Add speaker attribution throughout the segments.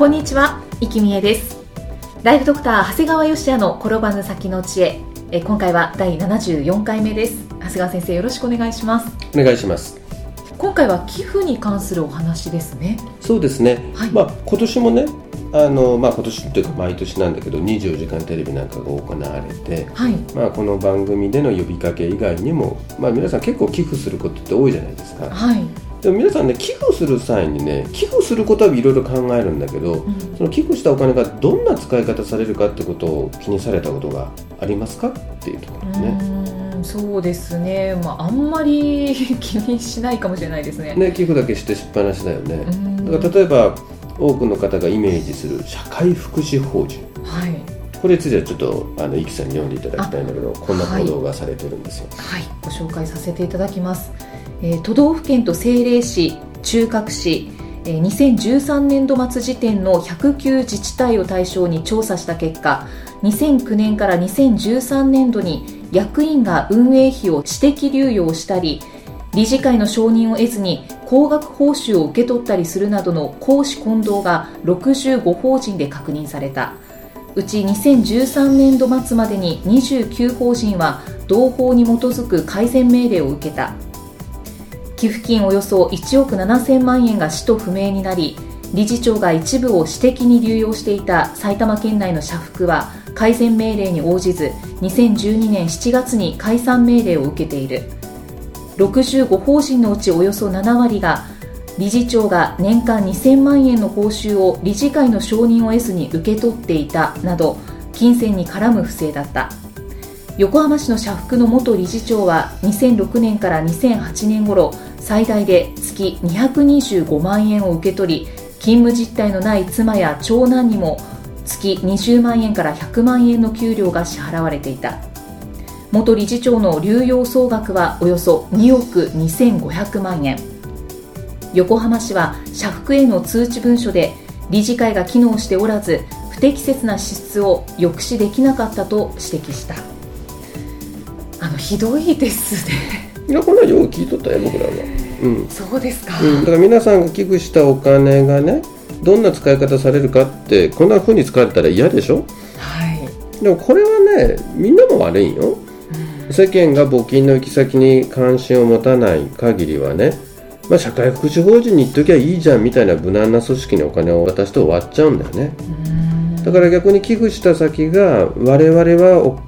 Speaker 1: こんにちは、いきみえです。ライフドクター長谷川芳也の転ばぬ先の知恵。え今回は第74回目です。長谷川先生よろしくお願いします。
Speaker 2: お願いします。
Speaker 1: 今回は寄付に関するお話ですね。
Speaker 2: そうですね、
Speaker 1: はい。
Speaker 2: まあ今年もねあのまあ今年っていうか毎年なんだけど24時間テレビなんかが行われて
Speaker 1: はい。
Speaker 2: まあこの番組での呼びかけ以外にもまあ皆さん結構寄付することって多いじゃないですか。
Speaker 1: はい、
Speaker 2: でも皆さんね寄付する際にね寄付することはいろいろ考えるんだけど、
Speaker 1: うん
Speaker 2: その寄付したお金がどんな使い方されるかってことを気にされたことがありますかっていうところね。
Speaker 1: うーんそうですね、まあ、あんまり 気にしないかもしれないですね。
Speaker 2: ね寄付だけしてしっぱなしだよね。
Speaker 1: うん
Speaker 2: だから例えば多くの方がイメージする社会福祉法人
Speaker 1: はい、
Speaker 2: これについてはちょっとあのイキさんに読んでいただきたいんだけどこんな報道がされてるんですよ。
Speaker 1: はい、ご紹介させていただきます。えー都道府県と政令市、中核市、えー2013年度末時点の109自治体を対象に調査した結果、2009年から2013年度に役員が運営費を私的流用したり、理事会の承認を得ずに高額報酬を受け取ったりするなどの公私混同が65法人で確認された。うち2013年度末までに29法人は同法に基づく改善命令を受けた。寄付金およそ1億7000万円が使途不明になり理事長が一部を私的に流用していた埼玉県内の社福は改善命令に応じず2012年7月に解散命令を受けている。65法人のうちおよそ7割が理事長が年間2000万円の報酬を理事会の承認を得ずに受け取っていたなど金銭に絡む不正だった。横浜市の社福の元理事長は2006年から2008年頃最大で月225万円を受け取り勤務実態のない妻や長男にも月20万円から100万円の給料が支払われていた。元理事長の流用総額はおよそ2億2500万円横浜市は社福への通知文書で理事会が機能しておらず不適切な支出を抑止できなかったと指摘した。あのひどいですね。
Speaker 2: いやこんなよう聞いとったよ僕らは。うん。
Speaker 1: そうですか、
Speaker 2: うん、だから皆さんが寄付したお金がねどんな使い方されるかってこんな風に使われたら嫌でしょ？
Speaker 1: はい、
Speaker 2: でもこれはねみんなも悪いん。よ世間が募金の行き先に関心を持たない限りはね、まあ、社会福祉法人に行っときゃいいじゃんみたいな無難な組織にお金を渡して終わっちゃうんだよね。だから逆に寄付した先が我々はお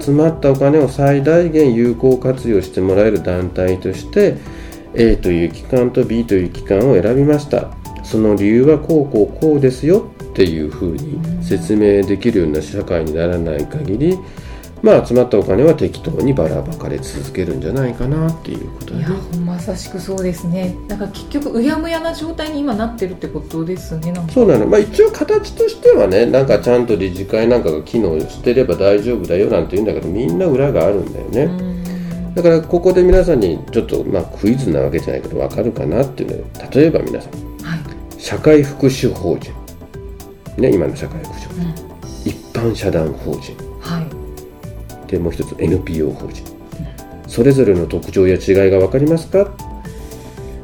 Speaker 2: 集まったお金を最大限有効活用してもらえる団体として A という機関と B という機関を選びました。その理由はこうこうこうですよっていうふうに説明できるような社会にならない限りまあ集まったお金は適当にばらまかれ続けるんじゃないかなっていうこと
Speaker 1: いやまさしくそうですね。だから結局うやむやな状態に今なってるってことですね
Speaker 2: そうなの、まあ、一応形としてはねなんかちゃんと理事会なんかが機能してれば大丈夫だよなんて言うんだけどみんな裏があるんだよね、
Speaker 1: うん。
Speaker 2: だからここで皆さんにちょっとまあクイズなわけじゃないけど分かるかなっていうので例えば皆さん
Speaker 1: はい。
Speaker 2: 社会福祉法人。ね今の社会福祉法人、
Speaker 1: うん。
Speaker 2: 一般社団法人。
Speaker 1: はい
Speaker 2: でもう一つ NPO 法人、それぞれの特徴や違いが分かりますか？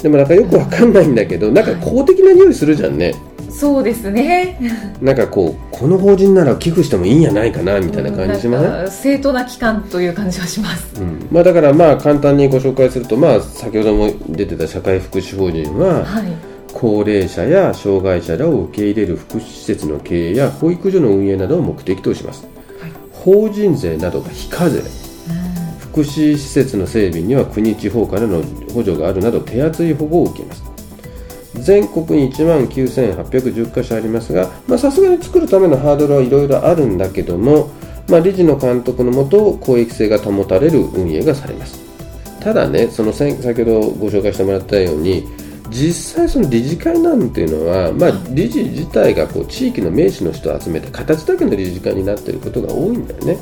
Speaker 2: でもなんかよく分かんないんだけど、なんか公的な匂いするじゃんね。
Speaker 1: そうですね。
Speaker 2: なんかこうこの法人なら寄付してもいいんじゃないかなみたいな感じしません、
Speaker 1: なんか正当な機関という感じはします。
Speaker 2: うん。まあ、だからまあ簡単にご紹介すると、まあ、先ほども出てた社会福祉法人は
Speaker 1: はい。
Speaker 2: 高齢者や障害者らを受け入れる福祉施設の経営や保育所の運営などを目的とします、
Speaker 1: はい
Speaker 2: 法人税などが非課税。福祉施設の整備には国地方からの補助があるなど手厚い保護を受けます。全国に1万9810カ所ありますがまあさすがに作るためのハードルはいろいろあるんだけども、まあ、理事の監督のもと公益性が保たれる運営がされます。ただねその先先ほどご紹介してもらったように実際その理事会なんていうのは、まあ、理事自体がこう地域の名士の人を集めて形だけの理事会になっていることが多いんだよね。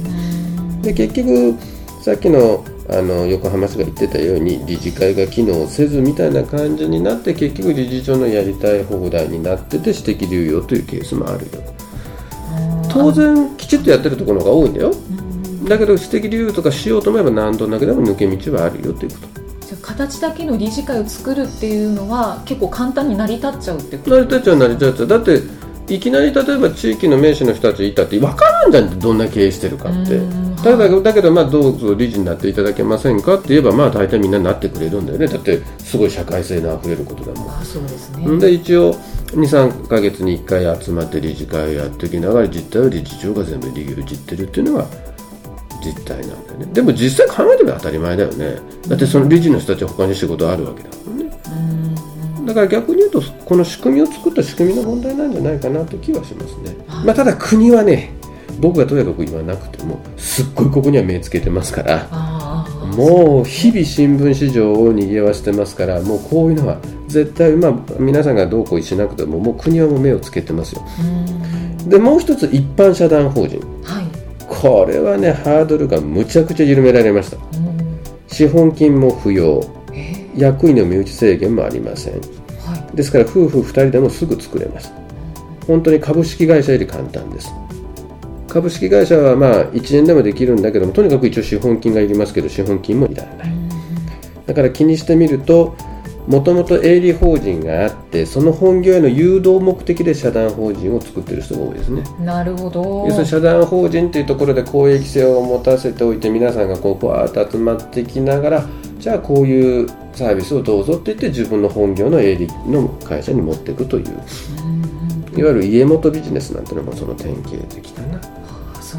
Speaker 2: で結局さっきのあの横浜市が言ってたように理事会が機能せずみたいな感じになって結局理事長のやりたい放題になってて指摘流用というケースもあるよ。当然きちっとやってるところが多いんだよ。だけど指摘流用とかしようと思えば何度だけでも抜け道はあるよということ
Speaker 1: 形だけの理事会を作るっていうのは結構簡単に成り立っちゃうってこと？
Speaker 2: 成り立っちゃう成り立っちゃう。だっていきなり例えば地域の名士の人たちいたって分からんじゃんどんな経営してるかって。ただだけどまあどうぞ理事になっていただけませんかって言えばまあ大体みんななってくれるんだよね。だってすごい社会性のあふれることだもん。
Speaker 1: あそうですね。
Speaker 2: で一応23か月に1回集まって理事会をやっていきながら実態は理事長が全部理由をじってるっていうのが実態なんだよね。でも実際考えてみれば当たり前だよね。だってその理事の人たちは他に仕事あるわけだもんね。だから逆に言うとこの仕組みを作った仕組みの問題なんじゃないかなという気はしますね、まあ、ただ国はね僕がとやかく言わなくてもすっごいここには目つけてますから。もう日々新聞市場を賑わしてますからもうこういうのは絶対、まあ、皆さんがどうこうしなくてももう国はもう目をつけてますよ。でもう一つ一般社団法人、はい、これはねハードルがむちゃくちゃ緩められました。資本金も不要。役員の身内制限もありません、はい、ですから夫婦2人でもすぐ作れます。本当に株式会社より簡単です。株式会社はまあ1年でもできるんだけどもとにかく一応資本金がいりますけど資本金もいらない。だから気にしてみるともともと営利法人があってその本業への誘導目的で社団法人を作ってる人が多いですね。
Speaker 1: なるほど。
Speaker 2: 要するに社団法人というところで公益性を持たせておいて皆さんがこうふわーっと集まってきながらじゃあこういうサービスをどうぞって言って自分の本業の営利の会社に持っていくという。いわゆる家元ビジネスなんてのもその典型的かな。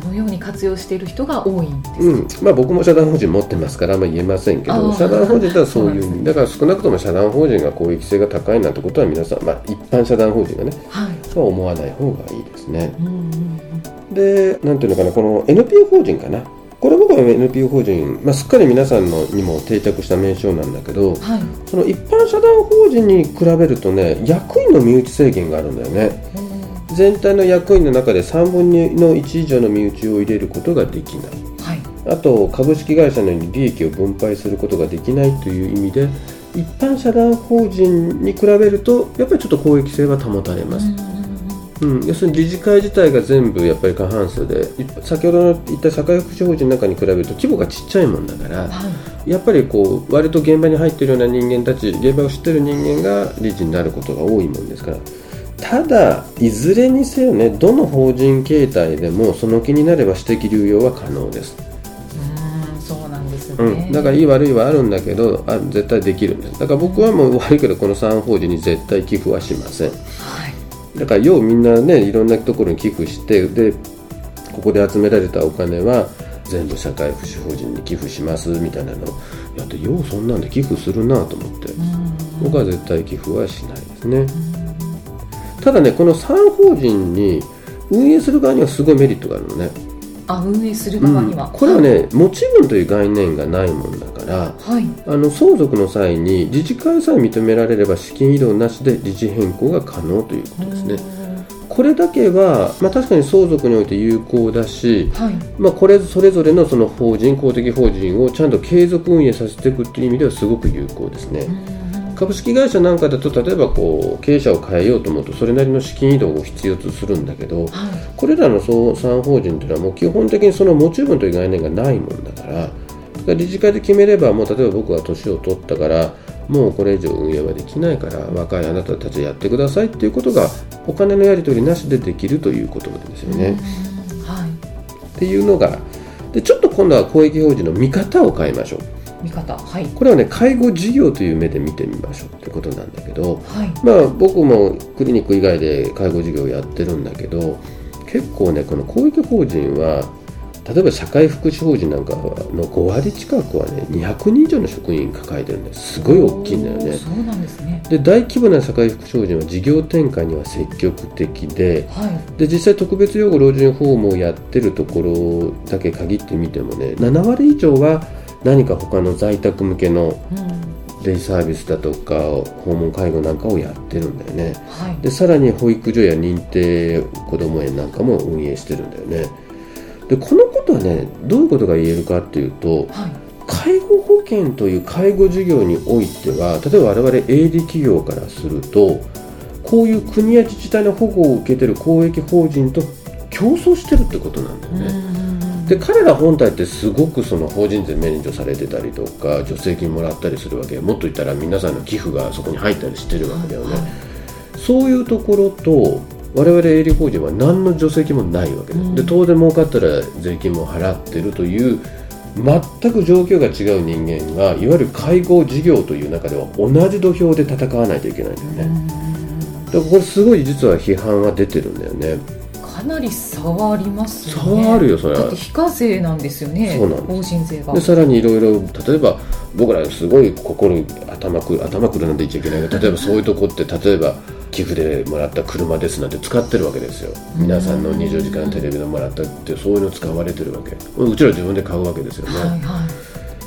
Speaker 1: そのように活用している人が多いんです
Speaker 2: うん。まあ、僕も社団法人持ってますから、まあ、言えませんけど社団法人とはそういう、ね、だから少なくとも社団法人が公益性が高いなんてことは皆さん、まあ、一般社団法人がね、はい、は思わない方がいいですね。うんうんうん、でなんていうのかなこの NPO 法人かな？これ僕は NPO 法人、まあ、すっかり皆さんのにも定着した名称なんだけど、はい、その一般社団法人に比べるとね役員の身内制限があるんだよね。全体の役員の中で3分の1以上の身内を入れることができない、はい、あと株式会社のように利益を分配することができないという意味で一般社団法人に比べるとやっぱりちょっと公益性は保たれます。うん、要するに理事会自体が全部やっぱり過半数で先ほどの言った社会福祉法人の中に比べると規模がちっちゃいもんだから、はい、やっぱりこう割と現場に入っているような人間たち現場を知っている人間が理事になることが多いもんですからただいずれにせよねどの法人形態でもその気になれば私的流用は可能です。
Speaker 1: うんそうなんですね、
Speaker 2: うん、だからいい悪いはあるんだけどあ絶対できるんです。だから僕はもう悪いけどこの3法人に絶対寄付はしません、はい、だから要みんなねいろんなところに寄付してでここで集められたお金は全部社会福祉法人に寄付しますみたいなのやってようそんなんで寄付するなと思って僕は絶対寄付はしないですね。ただねこの産法人に運営する側にはすごいメリットがあるのね。
Speaker 1: あ運営する側には、
Speaker 2: うん、これはね、はい、持ち分という概念がないもんだから、はい、あの相続の際に自治会さえ認められれば資金移動なしで理事変更が可能ということですね。これだけは、まあ、確かに相続において有効だし、はい、まあ、これそれぞれのその法人公的法人をちゃんと継続運営させていくという意味ではすごく有効ですね。株式会社なんかだと例えばこう経営者を変えようと思うとそれなりの資金移動を必要とするんだけど、はい、これらの産法人というのはもう基本的にその持ち分という概念がないもんだから理事会で決めればもう例えば僕は年を取ったからもうこれ以上運営はできないから若いあなたたちやってくださいっていうことがお金のやり取りなしでできるということですよね。はい、っていうのがでちょっと今度は公益法人の見方を変えましょう。
Speaker 1: 見方、はい、
Speaker 2: これはね介護事業という目で見てみましょうってことなんだけど、はい、まあ僕もクリニック以外で介護事業をやってるんだけど結構ねこの公益法人は例えば社会福祉法人なんかの5割近くはね200人以上の職員抱えてるんですすごい大きいんだよね。
Speaker 1: そうなんですね。
Speaker 2: で大規模な社会福祉法人は事業展開には積極的ではい、で実際特別養護老人ホームをやってるところだけ限ってみてもね7割以上は何か他の在宅向けの
Speaker 1: うん。
Speaker 2: デイサービスだとか訪問介護なんかをやってるんだよね。
Speaker 1: はい。
Speaker 2: でさらに保育所や認定こども園なんかも運営してるんだよね。でこのことはねどういうことが言えるかっていうと
Speaker 1: はい。
Speaker 2: 介護保険という介護事業においては例えば我々営利企業からするとこういう国や自治体の保護を受けてる公益法人と競争してるってことなんだよね、
Speaker 1: うん
Speaker 2: で彼ら本体ってすごくその法人税免除されてたりとか助成金もらったりするわけ。もっと言ったら皆さんの寄付がそこに入ったりしてるわけだよね、そういうところと我々営利法人は何の助成金もないわけです、
Speaker 1: うん。
Speaker 2: で当然儲かったら税金も払ってるという全く状況が違う人間がいわゆる介護事業という中では同じ土俵で戦わないといけないんだよね、だからこれすごい実は批判は出てるんだよね。
Speaker 1: かなり差はありますよ
Speaker 2: 差
Speaker 1: ね
Speaker 2: はあるよそれ。は
Speaker 1: だって非課税なんですよね
Speaker 2: そうなんです。
Speaker 1: 法人税が。
Speaker 2: でさらにいろいろ例えば僕らすごい心頭く頭くるなんて言っちゃいけないけど例えばそういうとこって例えば寄付でもらった車ですなんて使ってるわけですよ。皆さんの24時間テレビでもらったってそういうの使われてるわけ。うちら自分で買うわけですよね、
Speaker 1: はいはい。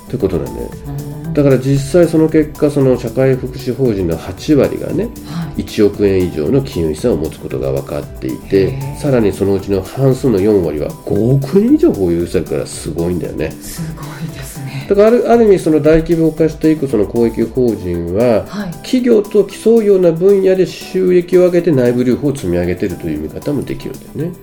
Speaker 2: ってことなんで。
Speaker 1: うん
Speaker 2: だから実際その結果その社会福祉法人の8割がね
Speaker 1: はい。
Speaker 2: 1億円以上の金融資産を持つことが分かっていてさらにそのうちの半数の4割は5億円以上保有してるからすごいんだよね。
Speaker 1: すごいですね。
Speaker 2: だからあるある意味その大規模化していくその公益法人は
Speaker 1: はい。
Speaker 2: 企業と競うような分野で収益を上げて内部留保を積み上げているという見方もできるんだよね。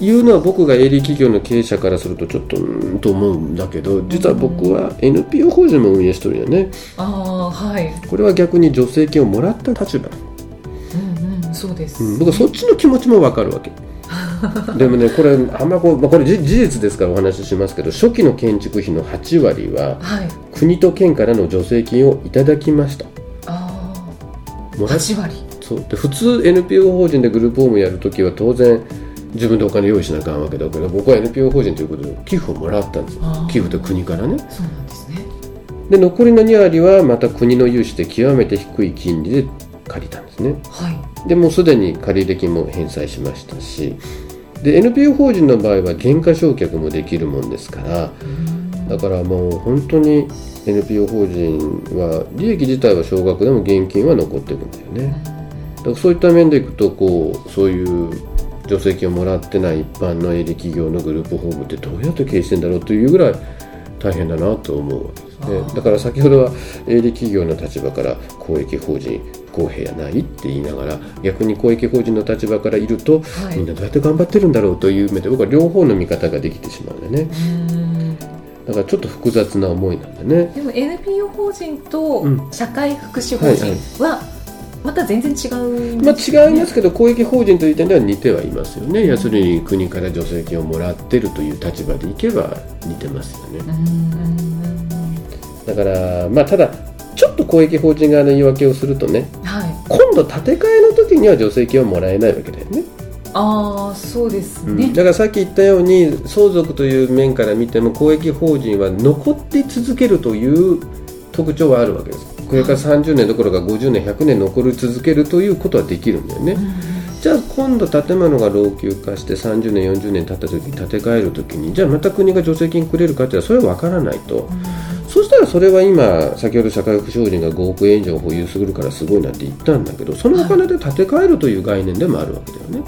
Speaker 2: いうのは僕が営利企業の経営者からするとちょっとうーんと思うんだけど実は僕は NPO 法人も運営してるよね。
Speaker 1: ああはい。
Speaker 2: これは逆に助成金をもらった立場、
Speaker 1: うんうんそうです、
Speaker 2: うん、僕はそっちの気持ちも分かるわけ。でもねこれあんまこう、まあ、これ事事実ですからお話ししますけど初期の建築費の8割は
Speaker 1: はい。
Speaker 2: 国と県からの助成金をいただきました。
Speaker 1: ああ
Speaker 2: もらっ
Speaker 1: 8割。
Speaker 2: そう。で普通 NPO 法人でグループホームやるときは当然自分でお金用意しなあかんわけだけど僕は NPO 法人ということで寄付をもらったんです寄付と国からね。
Speaker 1: そうなんですね。
Speaker 2: で残りの2割はまた国の融資で極めて低い金利で借りたんですね。
Speaker 1: はい。
Speaker 2: でもうすでに借入金も返済しましたし。で NPO 法人の場合は減価償却もできるもんですからだからもう本当に NPO 法人は利益自体は少額でも現金は残っていくんだよね。だからそういった面でいくとこうそういう助成金をもらってない一般の営利企業のグループホームってどうやって経営してんだろうというぐらい大変だなと思うわけです
Speaker 1: あ
Speaker 2: ね
Speaker 1: ー。
Speaker 2: だから先ほどは営利企業の立場から公益法人公平やないって言いながら逆に公益法人の立場からいると、
Speaker 1: はい。
Speaker 2: みんなどうやって頑張ってるんだろうという目で僕は両方の見方ができてしまうんだよね。
Speaker 1: うん。
Speaker 2: だからちょっと複雑な思いなんだね。
Speaker 1: でも NPO 法人と
Speaker 2: うん。
Speaker 1: 社会福祉法人はまた全然違うん
Speaker 2: まあ、違いますけど公益法人という点では似てはいますよね、要するに国から助成金をもらってるという立場でいけば似てますよね。
Speaker 1: うん
Speaker 2: だからまあただちょっと公益法人側の言い訳をするとね
Speaker 1: はい。
Speaker 2: 今度建て替えの時には助成金はもらえないわけだよね。
Speaker 1: ああそうです
Speaker 2: うん。
Speaker 1: ね、
Speaker 2: だからさっき言ったように相続という面から見ても公益法人は残って続けるという特徴はあるわけですこれから30年どころか50年100年残り続けるということはできるんだよね、じゃあ今度建物が老朽化して30年40年経った時に建て替える時にじゃあまた国が助成金くれるかっていうのはそれは分からないと、そしたらそれは今先ほど社会福祉法人が5億円以上保有するからすごいなって言ったんだけどそのお金で建て替えるという概念でもあるわけだよね、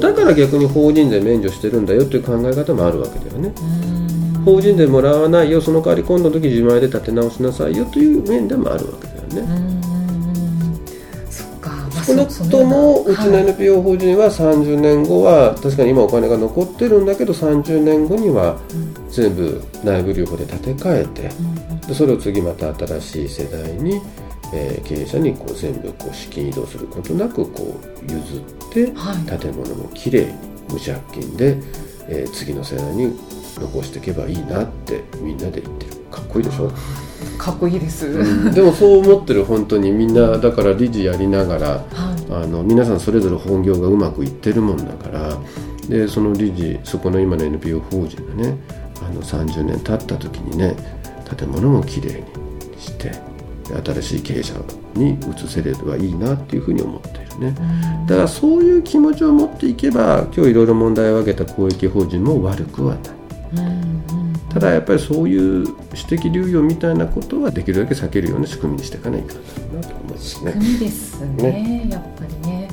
Speaker 2: だから逆に法人税免除してるんだよという考え方もあるわけだよね。
Speaker 1: うん
Speaker 2: 法人税もらわないよその代わり今度の時自前で建て直しなさいよという面でもあるわけだよね、少なくともうちの NPO 法人は30年後は確かに今お金が残ってるんだけど30年後には全部内部留保で建て替えてでそれを次また新しい世代に、えー経営者にこう全部こう資金移動することなくこう譲って
Speaker 1: はい。
Speaker 2: 建物もきれいに無借金で、えー次の世代に残していけばいいなってみんなで言ってる。かっこいいでしょ？
Speaker 1: かっこいいです、
Speaker 2: でもそう思ってる本当にみんなだから理事やりながら
Speaker 1: はい。
Speaker 2: あの皆さんそれぞれ本業がうまくいってるもんだからでその理事そこの今の NPO 法人がねあの30年経った時にね建物もきれいにしてで新しい経営者に移せればいいなっていうふうに思っているね。だからそういう気持ちを持っていけば今日いろいろ問題を挙げた公益法人も悪くはない。
Speaker 1: うんうん
Speaker 2: ただやっぱりそういう私的流用みたいなことはできるだけ避けるような仕組みにしていかないかなと思いますね。
Speaker 1: 仕組みですねやっぱりね。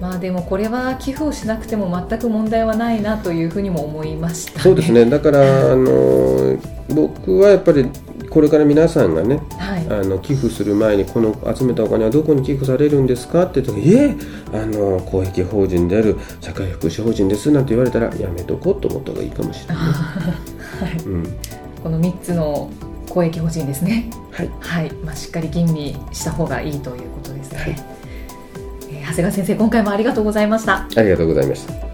Speaker 1: まあでもこれは寄付をしなくても全く問題はないなというふうにも思いました、ね、
Speaker 2: そうですね。だからあの僕はやっぱりこれから皆さんがね、はい、あの寄付する前にこの集めたお金はどこに寄付されるんですかって言うといえ？あの公益法人である社会福祉法人ですなんて言われたらやめとこうと思った方がいいかもしれない、はい。うん、
Speaker 1: この3つの公益法人ですね。
Speaker 2: はい、
Speaker 1: はい。まあ、しっかり吟味した方がいいということですね、はい、えー、長谷川先生今回もありがとうございました
Speaker 2: ありがとうございました